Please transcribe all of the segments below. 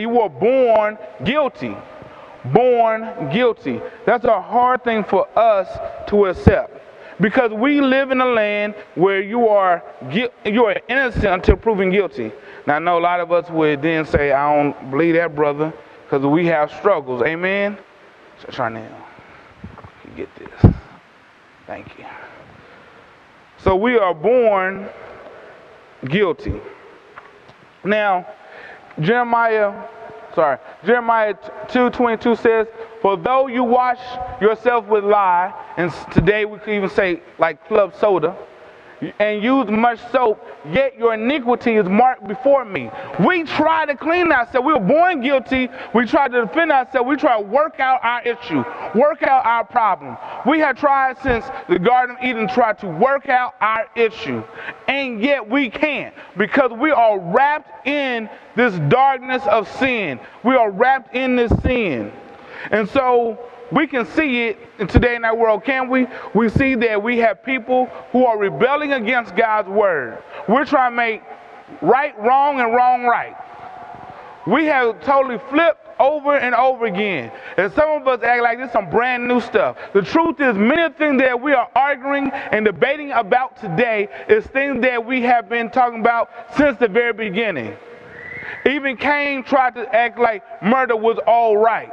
You were born guilty. Born guilty. That's a hard thing for us to accept. Because we live in a land where you are you are innocent until proven guilty. Now I know a lot of us would then say, I don't believe that, brother, because we have struggles. Amen. So you get this. Thank you. So we are born guilty. Now, Jeremiah, sorry, Jeremiah 2.22 says, For though you wash yourself with lye, and today we could even say like club soda, and use much soap, yet your iniquity is marked before me. We try to clean ourselves. We were born guilty. We try to defend ourselves. We try to work out our issue, work out our problem. We have tried since the Garden of Eden tried to work out our issue, and yet we can't because we are wrapped in this darkness of sin. We are wrapped in this sin. And so we can see it today in our world, can we? We see that we have people who are rebelling against God's word. We're trying to make right wrong and wrong right. We have totally flipped over and over again. And some of us act like this is some brand new stuff. The truth is, many things that we are arguing and debating about today is things that we have been talking about since the very beginning. Even Cain tried to act like murder was all right.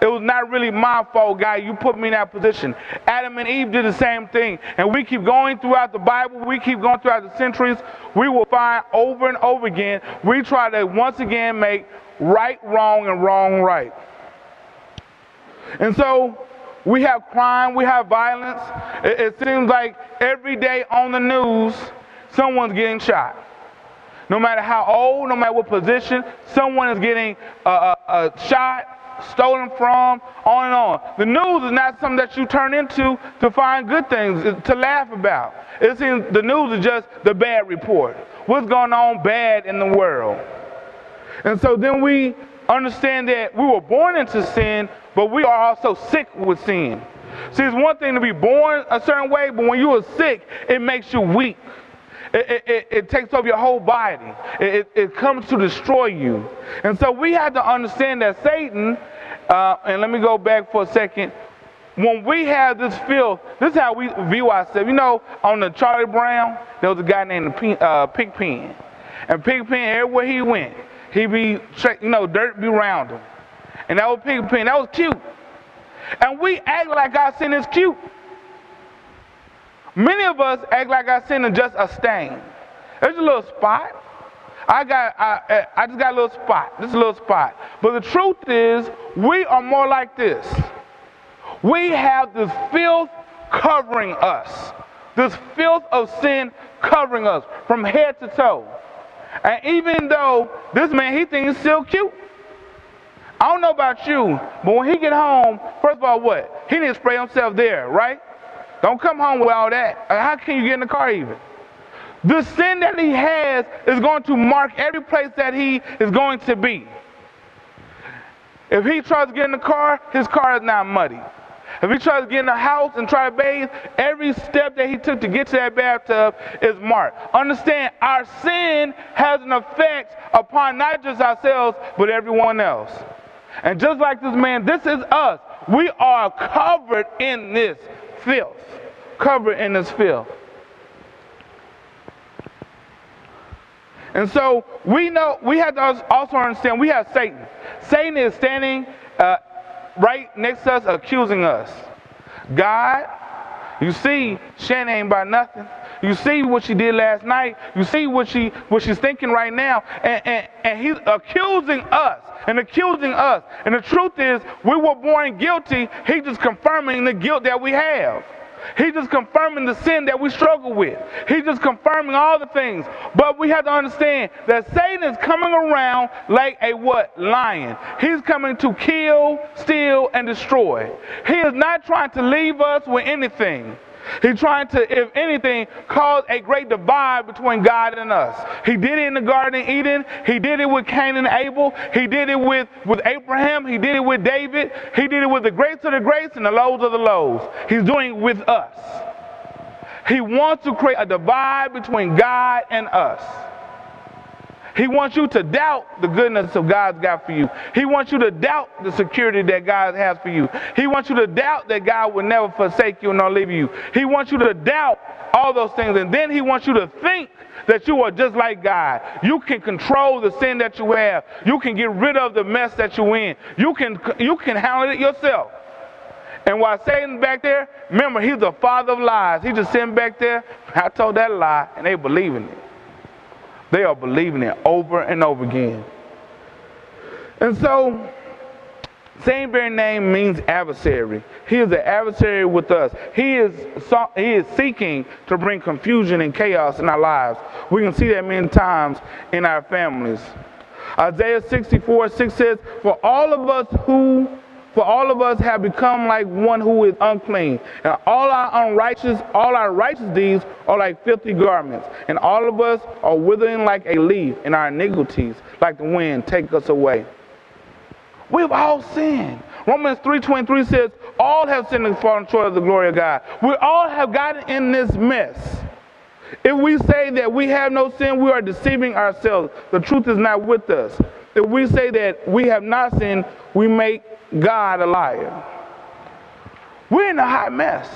It was not really my fault, God. You put me in that position. Adam and Eve did the same thing. And we keep going throughout the Bible, we keep going throughout the centuries. We will find over and over again, we try to once again make right wrong and wrong right. And so we have crime, we have violence. It, it seems like every day on the news, someone's getting shot. No matter how old, no matter what position, someone is getting a, a shot stolen from, on and on. The news is not something that you turn into to find good things, to laugh about. It seems the news is just the bad report. What's going on bad in the world? And so then we understand that we were born into sin, but we are also sick with sin. See, it's one thing to be born a certain way, but when you are sick, it makes you weak. It, it, it, takes over your whole body. It, it, comes to destroy you. And so we have to understand that Satan, uh, and let me go back for a second. When we have this filth, this is how we view ourselves. You know, on the Charlie Brown, there was a guy named uh, Pigpen. And Pigpen, everywhere he went, he be, you know, dirt be around him. And that was Pigpen. That was cute. And we act like our sin is cute. Many of us act like our sin is just a stain. There's a little spot. I got, I, I just got a little spot. This little spot. But the truth is, we are more like this. We have this filth covering us. This filth of sin covering us from head to toe. And even though this man, he thinks he's still cute. I don't know about you, but when he get home, first of all, what? He to spray himself there, right? Don't come home with all that. Uh, how can you get in the car even? The sin that he has is going to mark every place that he is going to be. If he tries to get in the car, his car is now muddy. If he tries to get in the house and try to bathe, every step that he took to get to that bathtub is marked. Understand, our sin has an effect upon not just ourselves, but everyone else. And just like this man, this is us. We are covered in this filth. Covered in this filth. And so we know, we have to also understand we have Satan. Satan is standing uh, right next to us, accusing us. God, you see, Shannon ain't by nothing. You see what she did last night. You see what she what she's thinking right now. And, and, and he's accusing us and accusing us. And the truth is, we were born guilty. He's just confirming the guilt that we have. He's just confirming the sin that we struggle with. He's just confirming all the things. But we have to understand that Satan is coming around like a what? Lion. He's coming to kill, steal, and destroy. He is not trying to leave us with anything. He's trying to, if anything, cause a great divide between God and us. He did it in the Garden of Eden. He did it with Cain and Abel. He did it with, with Abraham. He did it with David. He did it with the greats of the greats and the lows of the lows. He's doing it with us. He wants to create a divide between God and us. He wants you to doubt the goodness of God's got for you. He wants you to doubt the security that God has for you. He wants you to doubt that God will never forsake you nor leave you. He wants you to doubt all those things. And then he wants you to think that you are just like God. You can control the sin that you have. You can get rid of the mess that you're in. You can, you can handle it yourself. And while Satan's back there, remember, he's the father of lies. He just sitting back there. I told that lie, and they believing it. They are believing it over and over again. And so, same very name means adversary. He is an adversary with us. He is, he is seeking to bring confusion and chaos in our lives. We can see that many times in our families. Isaiah 64 6 says, For all of us who for all of us have become like one who is unclean, and all our unrighteous, all our righteous deeds are like filthy garments, and all of us are withering like a leaf, and our iniquities, like the wind, take us away. We've all sinned. Romans 3.23 says, all have sinned and fallen short of the glory of God. We all have gotten in this mess. If we say that we have no sin, we are deceiving ourselves. The truth is not with us. If we say that we have not sinned, we make God a liar. We're in a hot mess.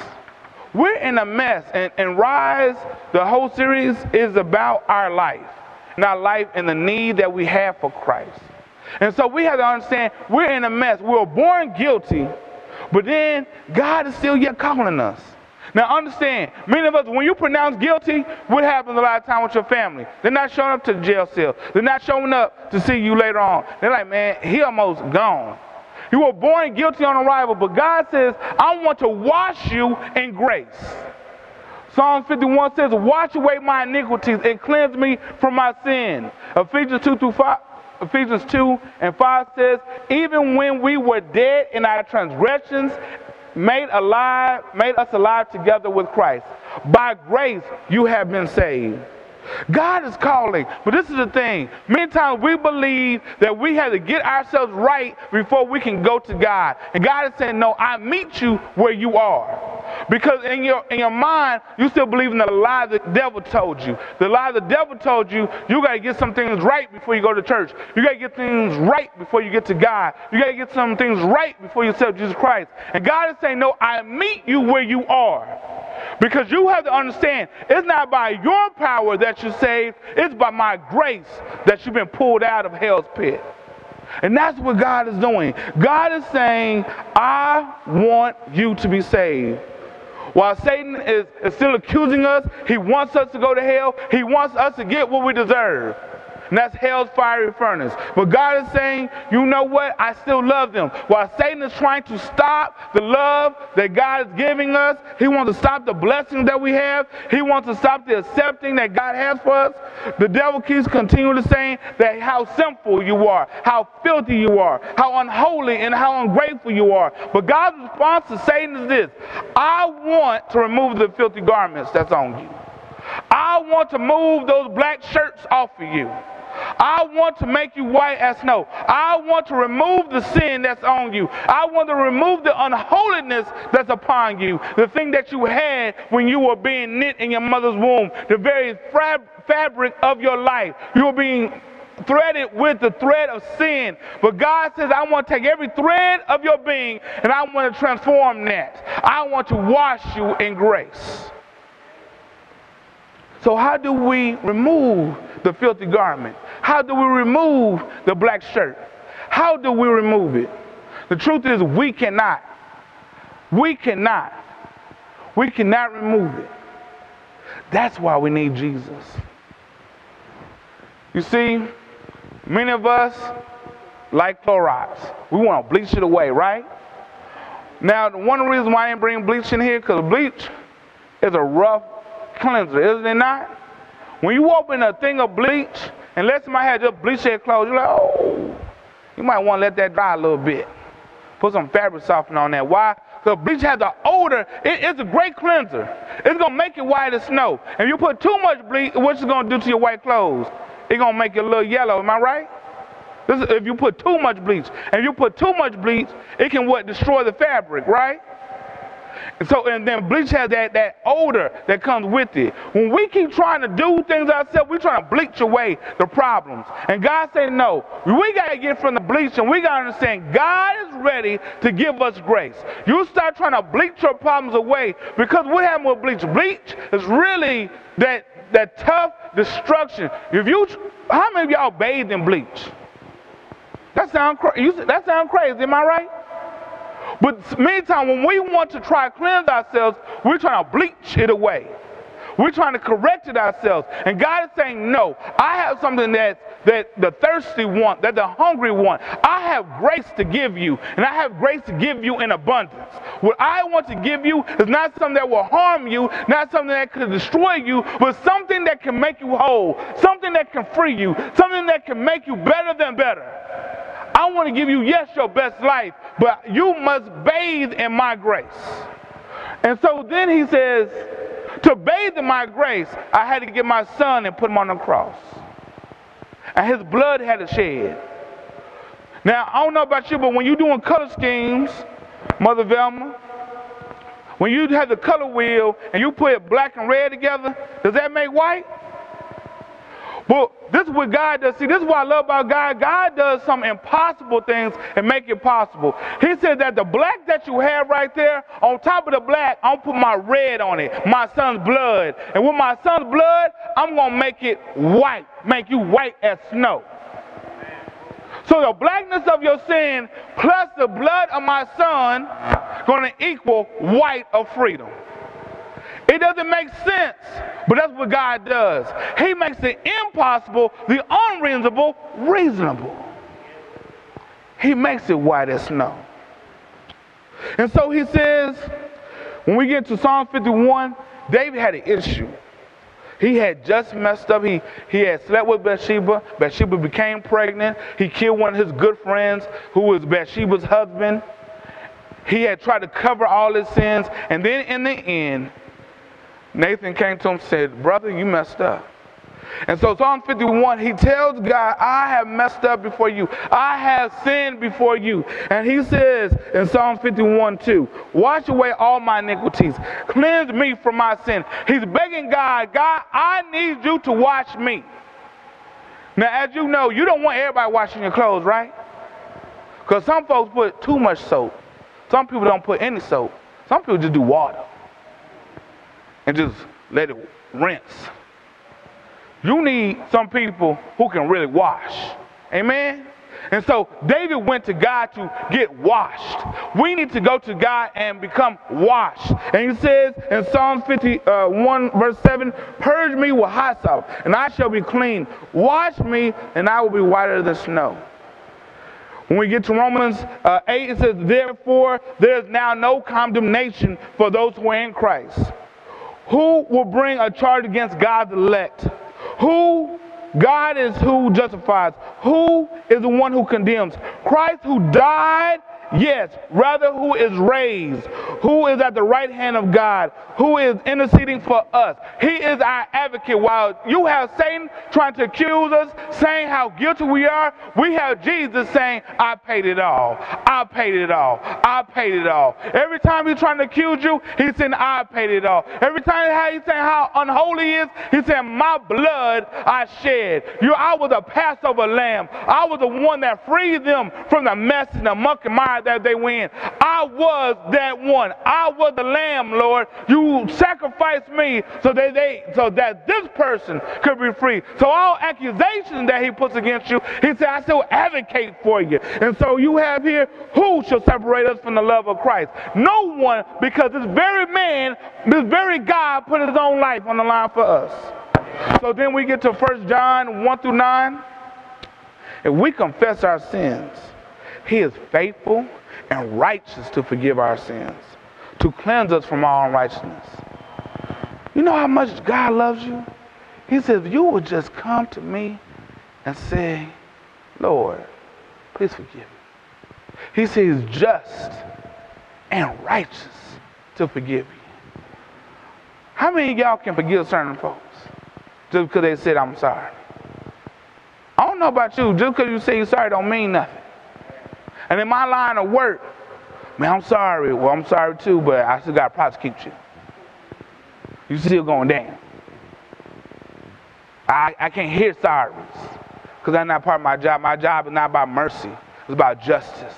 We're in a mess. And, and Rise, the whole series is about our life. And our life and the need that we have for Christ. And so we have to understand we're in a mess. We were born guilty, but then God is still yet calling us. Now understand, many of us, when you pronounce guilty, what happens a lot of time with your family? They're not showing up to the jail cell. They're not showing up to see you later on. They're like, man, he almost gone. You were born guilty on arrival, but God says, I want to wash you in grace. Psalm 51 says, Wash away my iniquities and cleanse me from my sin. Ephesians 2 through 5. Ephesians 2 and 5 says, Even when we were dead in our transgressions, made alive, made us alive together with Christ. By grace you have been saved. God is calling. But this is the thing. Many times we believe that we have to get ourselves right before we can go to God. And God is saying, No, I meet you where you are. Because in your in your mind, you still believe in the lie the devil told you. The lie the devil told you, you gotta get some things right before you go to church. You gotta get things right before you get to God. You gotta get some things right before you accept Jesus Christ. And God is saying, No, I meet you where you are. Because you have to understand, it's not by your power that you're saved, it's by my grace that you've been pulled out of hell's pit. And that's what God is doing. God is saying, I want you to be saved. While Satan is, is still accusing us, he wants us to go to hell, he wants us to get what we deserve and that's hell's fiery furnace. But God is saying, you know what? I still love them. While Satan is trying to stop the love that God is giving us, he wants to stop the blessings that we have, he wants to stop the accepting that God has for us. The devil keeps continually saying that how sinful you are, how filthy you are, how unholy and how ungrateful you are. But God's response to Satan is this I want to remove the filthy garments that's on you. I want to move those black shirts off of you. I want to make you white as snow. I want to remove the sin that's on you. I want to remove the unholiness that's upon you. The thing that you had when you were being knit in your mother's womb. The very fab- fabric of your life. You were being threaded with the thread of sin. But God says, I want to take every thread of your being and I want to transform that. I want to wash you in grace. So, how do we remove the filthy garment? How do we remove the black shirt? How do we remove it? The truth is, we cannot. We cannot. We cannot remove it. That's why we need Jesus. You see, many of us like Clorox. We want to bleach it away, right? Now, the one reasons why I didn't bring bleach in here, because bleach is a rough cleanser, isn't it not? When you open a thing of bleach, unless somebody had just bleach their clothes, you're like, oh, you might want to let that dry a little bit. Put some fabric softener on that. Why? Because bleach has an odor. It, it's a great cleanser. It's going to make it white as snow. If you put too much bleach, what's it going to do to your white clothes? It's going to make it a little yellow. Am I right? This is, if you put too much bleach. And if you put too much bleach, it can what? Destroy the fabric, right? And so, and then bleach has that, that odor that comes with it. When we keep trying to do things ourselves, we're trying to bleach away the problems. And God said, no, we got to get from the bleach and we got to understand God is ready to give us grace. You start trying to bleach your problems away because what happened with bleach? Bleach is really that, that tough destruction. If you, how many of y'all bathed in bleach? That sound, that sound crazy, am I right? But meantime, when we want to try to cleanse ourselves, we're trying to bleach it away. We're trying to correct it ourselves. And God is saying, no, I have something that, that the thirsty want, that the hungry want. I have grace to give you, and I have grace to give you in abundance. What I want to give you is not something that will harm you, not something that could destroy you, but something that can make you whole, something that can free you, something that can make you better than better. I want to give you, yes, your best life, but you must bathe in my grace. And so then he says, to bathe in my grace, I had to get my son and put him on the cross. And his blood had to shed. Now, I don't know about you, but when you're doing color schemes, Mother Velma, when you have the color wheel and you put black and red together, does that make white? Well, this is what God does. See, this is what I love about God. God does some impossible things and make it possible. He said that the black that you have right there, on top of the black, I'm gonna put my red on it, my son's blood. And with my son's blood, I'm gonna make it white, make you white as snow. So the blackness of your sin plus the blood of my son gonna equal white of freedom. It doesn't make sense, but that's what God does. He makes the impossible, the unreasonable, reasonable. He makes it white as snow. And so he says, when we get to Psalm 51, David had an issue. He had just messed up. He, he had slept with Bathsheba. Bathsheba became pregnant. He killed one of his good friends who was Bathsheba's husband. He had tried to cover all his sins. And then in the end, Nathan came to him and said, Brother, you messed up. And so Psalm 51, he tells God, I have messed up before you. I have sinned before you. And he says in Psalm 51 2, wash away all my iniquities. Cleanse me from my sin. He's begging God, God, I need you to wash me. Now, as you know, you don't want everybody washing your clothes, right? Because some folks put too much soap. Some people don't put any soap. Some people just do water and just let it rinse. You need some people who can really wash. Amen? And so David went to God to get washed. We need to go to God and become washed. And he says in Psalm 51, verse 7 Purge me with hyssop, and I shall be clean. Wash me, and I will be whiter than snow. When we get to Romans uh, 8, it says, Therefore, there is now no condemnation for those who are in Christ. Who will bring a charge against God's elect? Who God is who justifies. Who is the one who condemns? Christ who died Yes, rather who is raised, who is at the right hand of God, who is interceding for us. He is our advocate. While you have Satan trying to accuse us, saying how guilty we are, we have Jesus saying, I paid it all. I paid it all. I paid it all. Every time he's trying to accuse you, he's saying, I paid it all. Every time he's saying how unholy he is, he's saying, My blood I shed. You, I was a Passover lamb. I was the one that freed them from the mess and the muck and mire that they win. I was that one. I was the lamb, Lord. You sacrificed me so that they so that this person could be free. So all accusations that he puts against you, he said, I still advocate for you. And so you have here, who shall separate us from the love of Christ? No one, because this very man, this very God put his own life on the line for us. So then we get to 1 John 1 through 9. If we confess our sins, he is faithful and righteous to forgive our sins, to cleanse us from all unrighteousness. You know how much God loves you? He says, if you would just come to me and say, Lord, please forgive me. He says, just and righteous to forgive you. How many of y'all can forgive certain folks just because they said, I'm sorry? I don't know about you. Just because you say you're sorry don't mean nothing. And in my line of work, Man, I'm sorry. Well, I'm sorry too, but I still got to prosecute you. You still going down. I, I can't hear sorries because that's not part of my job. My job is not about mercy, it's about justice.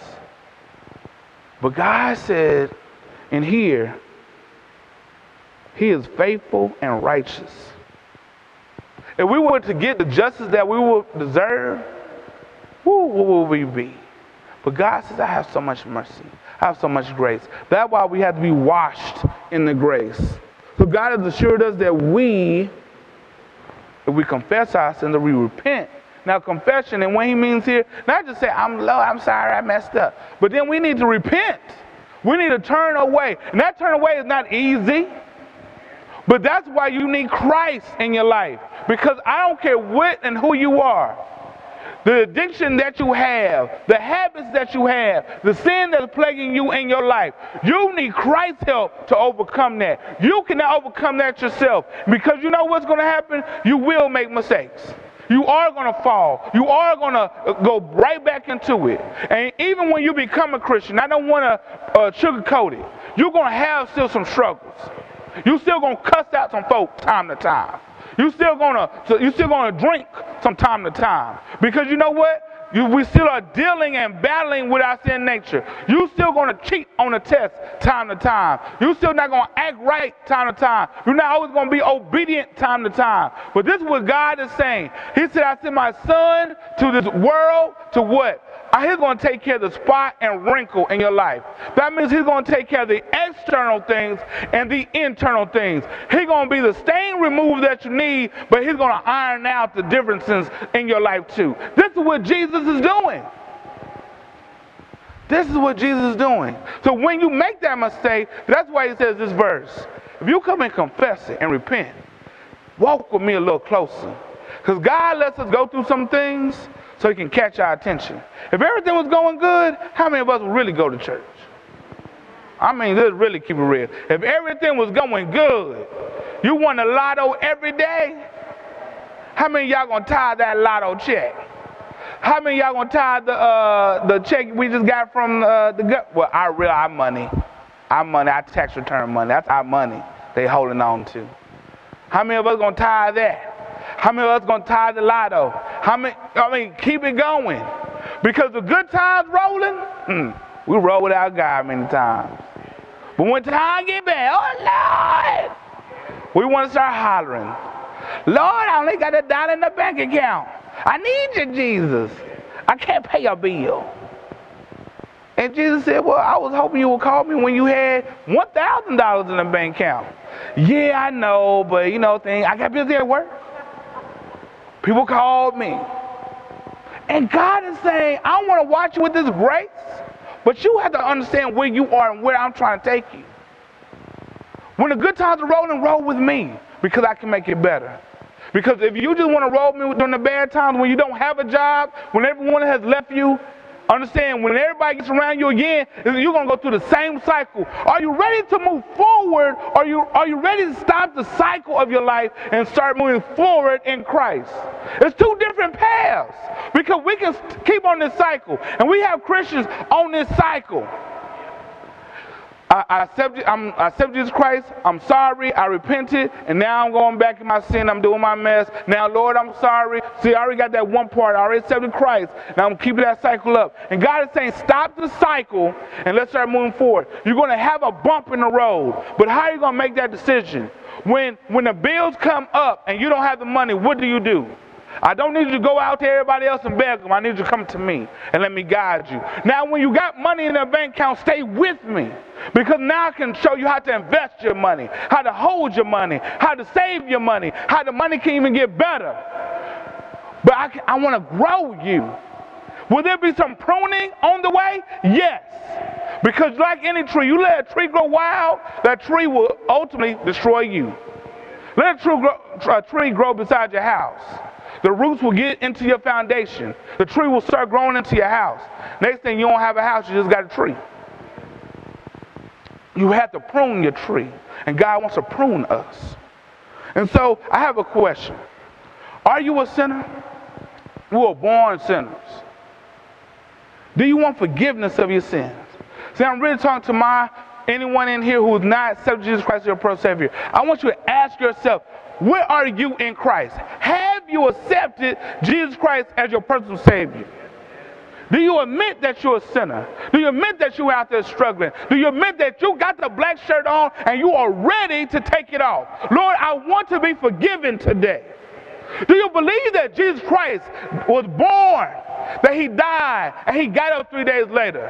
But God said in here, He is faithful and righteous. If we were to get the justice that we would deserve, who would we be? But God says, I have so much mercy. I have so much grace. That's why we have to be washed in the grace. So God has assured us that we, if we confess our sins, that we repent. Now, confession, and what he means here, not just say, I'm low, I'm sorry, I messed up. But then we need to repent. We need to turn away. And that turn away is not easy. But that's why you need Christ in your life. Because I don't care what and who you are the addiction that you have, the habits that you have, the sin that's plaguing you in your life. You need Christ's help to overcome that. You cannot overcome that yourself because you know what's going to happen? You will make mistakes. You are going to fall. You are going to go right back into it. And even when you become a Christian, I don't want to uh, sugarcoat it. You're going to have still some struggles. You still going to cuss out some folk time to time. You still gonna you still gonna drink from time to time because you know what? You, we still are dealing and battling with our sin nature. You still gonna cheat on the test time to time. You still not gonna act right time to time. You're not always gonna be obedient time to time. But this is what God is saying. He said, "I sent my son to this world to what? Uh, he's going to take care of the spot and wrinkle in your life. That means he's going to take care of the external things and the internal things. He's going to be the stain remover that you need, but he's going to iron out the differences in your life too. This is what Jesus is doing. This is what Jesus is doing. So when you make that mistake, that's why he says this verse. If you come and confess it and repent, walk with me a little closer. Because God lets us go through some things so he can catch our attention. If everything was going good, how many of us would really go to church? I mean, let's really keep it real. If everything was going good, you won the lotto every day, how many y'all gonna tie that lotto check? How many y'all gonna tie the uh, the check we just got from uh, the gut? Well, our real our money, our money, our tax return money. That's our money they holding on to. How many of us gonna tie that? How many of us gonna tie the lotto? How many? I mean, keep it going, because the good times rolling, mm, we roll without God many times. But when time get bad, oh Lord, we want to start hollering. Lord, I only got a dollar in the bank account. I need you, Jesus. I can't pay a bill. And Jesus said, Well, I was hoping you would call me when you had $1,000 in the bank account. Yeah, I know, but you know, thing I got busy at work. People called me. And God is saying, I want to watch you with this grace, but you have to understand where you are and where I'm trying to take you. When the good times are rolling, roll with me because I can make it better. Because if you just want to roll me during the bad times, when you don't have a job, when everyone has left you, Understand, when everybody gets around you again, you're going to go through the same cycle. Are you ready to move forward? Are you, are you ready to stop the cycle of your life and start moving forward in Christ? It's two different paths because we can keep on this cycle, and we have Christians on this cycle. I, I, accept, I'm, I accept Jesus Christ. I'm sorry. I repented. And now I'm going back in my sin. I'm doing my mess. Now, Lord, I'm sorry. See, I already got that one part. I already accepted Christ. Now I'm keeping that cycle up. And God is saying, stop the cycle and let's start moving forward. You're going to have a bump in the road. But how are you going to make that decision? When, when the bills come up and you don't have the money, what do you do? I don't need you to go out to everybody else and beg them. I need you to come to me and let me guide you. Now, when you got money in the bank account, stay with me. Because now I can show you how to invest your money, how to hold your money, how to save your money, how the money can even get better. But I, I want to grow you. Will there be some pruning on the way? Yes. Because, like any tree, you let a tree grow wild, that tree will ultimately destroy you. Let a tree grow, a tree grow beside your house. The roots will get into your foundation. The tree will start growing into your house. Next thing, you don't have a house, you just got a tree. You have to prune your tree. And God wants to prune us. And so I have a question Are you a sinner? We were born sinners. Do you want forgiveness of your sins? See, I'm really talking to my anyone in here who is not accepted Jesus Christ as your personal Savior. I want you to ask yourself, where are you in Christ? Have you accepted Jesus Christ as your personal Savior? Do you admit that you're a sinner? Do you admit that you're out there struggling? Do you admit that you got the black shirt on and you are ready to take it off? Lord, I want to be forgiven today. Do you believe that Jesus Christ was born, that he died, and he got up three days later?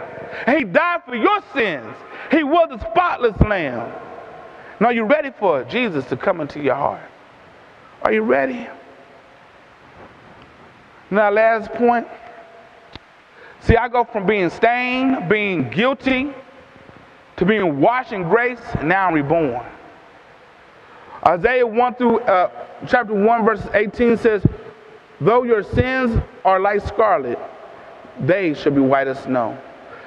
And he died for your sins. He was a spotless lamb. Now, are you ready for Jesus to come into your heart? Are you ready? Now, last point. See, I go from being stained, being guilty, to being washed in grace, and now I'm reborn. Isaiah 1 through uh, chapter 1, verse 18 says, Though your sins are like scarlet, they shall be white as snow.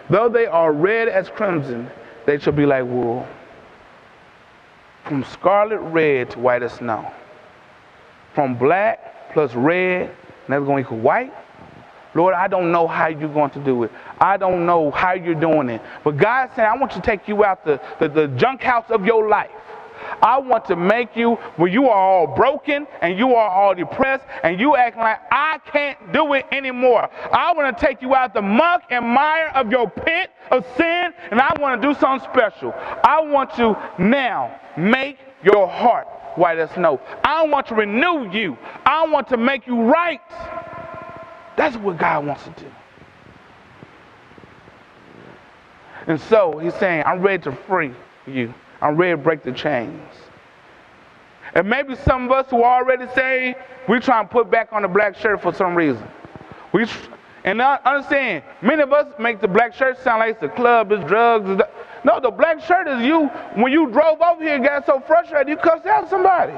Though they are red as crimson, they shall be like wool. From scarlet red to white as snow. From black plus red, that's going to equal white. Lord, I don't know how you're going to do it. I don't know how you're doing it. But God said, I want to take you out the, the, the junk house of your life. I want to make you where you are all broken and you are all depressed and you acting like I can't do it anymore. I want to take you out the muck and mire of your pit of sin and I want to do something special. I want to now make your heart white as snow. I want to renew you. I want to make you right. That's what God wants to do. And so he's saying, I'm ready to free you. I'm ready to break the chains. And maybe some of us who are already saved, we try and put back on the black shirt for some reason. We and I understand, many of us make the black shirt sound like it's a club, it's drugs. It's no, the black shirt is you. When you drove over here, got so frustrated, you cussed out somebody.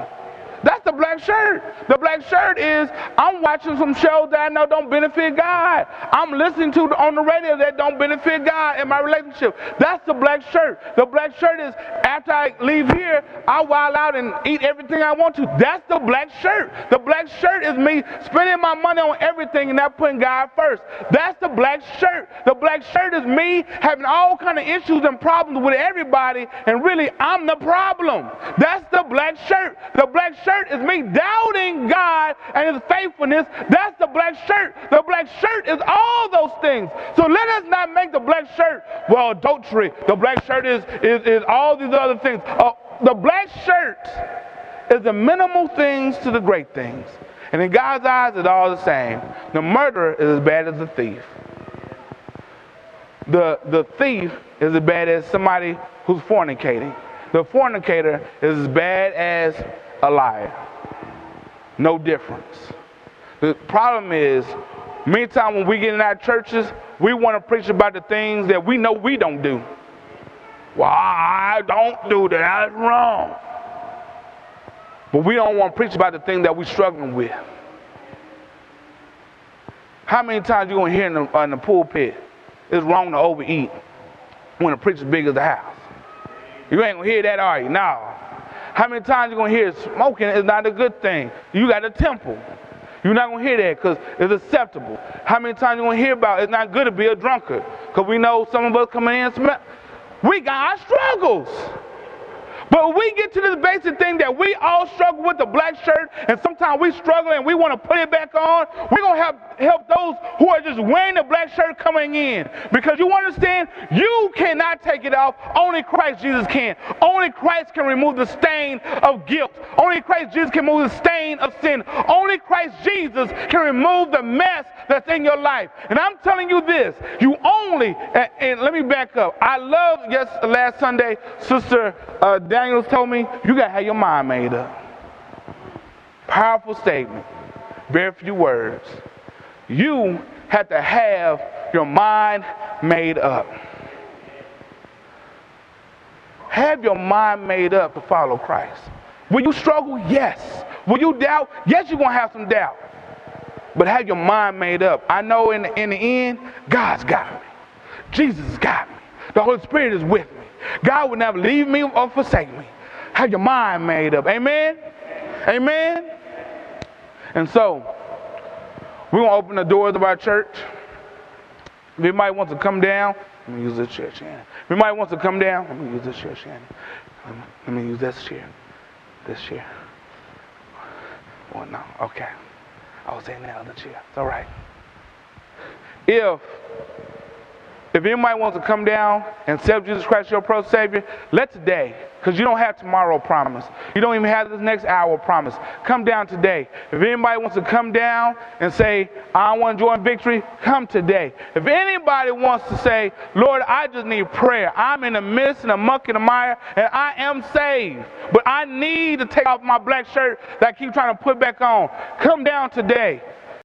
That's the black shirt. The black shirt is I'm watching some shows that I know don't benefit God. I'm listening to on the radio that don't benefit God in my relationship. That's the black shirt. The black shirt is after I leave here, I wild out and eat everything I want to. That's the black shirt. The black shirt is me spending my money on everything and not putting God first. That's the black shirt. The black shirt is me having all kind of issues and problems with everybody, and really I'm the problem. That's the black shirt. The black shirt shirt is me doubting God and His faithfulness. That's the black shirt. The black shirt is all those things. So let us not make the black shirt, well, adultery. The black shirt is, is, is all these other things. Uh, the black shirt is the minimal things to the great things. And in God's eyes, it's all the same. The murderer is as bad as the thief. The, the thief is as bad as somebody who's fornicating. The fornicator is as bad as a liar. No difference. The problem is, many times when we get in our churches, we want to preach about the things that we know we don't do. Well, I don't do that. That's wrong. But we don't want to preach about the thing that we're struggling with. How many times you going to hear in the, uh, in the pulpit, it's wrong to overeat when the preacher's big as the house? You ain't going to hear that, are you? No. How many times you to hear smoking is not a good thing? You got a temple. You're not to hear that because it's acceptable. How many times you to hear about it's not good to be a drunkard? Because we know some of us coming in. We got our struggles. But we get to this basic thing that we all struggle with the black shirt, and sometimes we struggle and we want to put it back on, we're going to help, help those who are just wearing the black shirt coming in. Because you understand, you cannot take it off. Only Christ Jesus can. Only Christ can remove the stain of guilt. Only Christ Jesus can remove the stain of sin. Only Christ Jesus can remove the mess that's in your life. And I'm telling you this, you only, and, and let me back up. I love, yes, last Sunday, Sister uh, Daniels told me, you got to have your mind made up. Powerful statement, very few words. You have to have your mind made up. Have your mind made up to follow Christ. Will you struggle? Yes. Will you doubt? Yes, you're going to have some doubt. But have your mind made up. I know in in the end, God's got me. Jesus got me. The Holy Spirit is with me. God will never leave me or forsake me. Have your mind made up. Amen? Amen? And so, we're going to open the doors of our church. If anybody wants to come down, let me use this chair, Shannon. If anybody wants to come down, let me use this chair, Shannon. Let me, let me use this chair. This chair. Well, no, okay. I was saying that other chair. It's all right. If if anybody wants to come down and accept Jesus Christ your pro savior, let today, because you don't have tomorrow promise. You don't even have this next hour promise. Come down today. If anybody wants to come down and say, I want to join victory, come today. If anybody wants to say, Lord, I just need prayer. I'm in the midst and the muck and the mire, and I am saved. But I need to take off my black shirt that I keep trying to put back on. Come down today.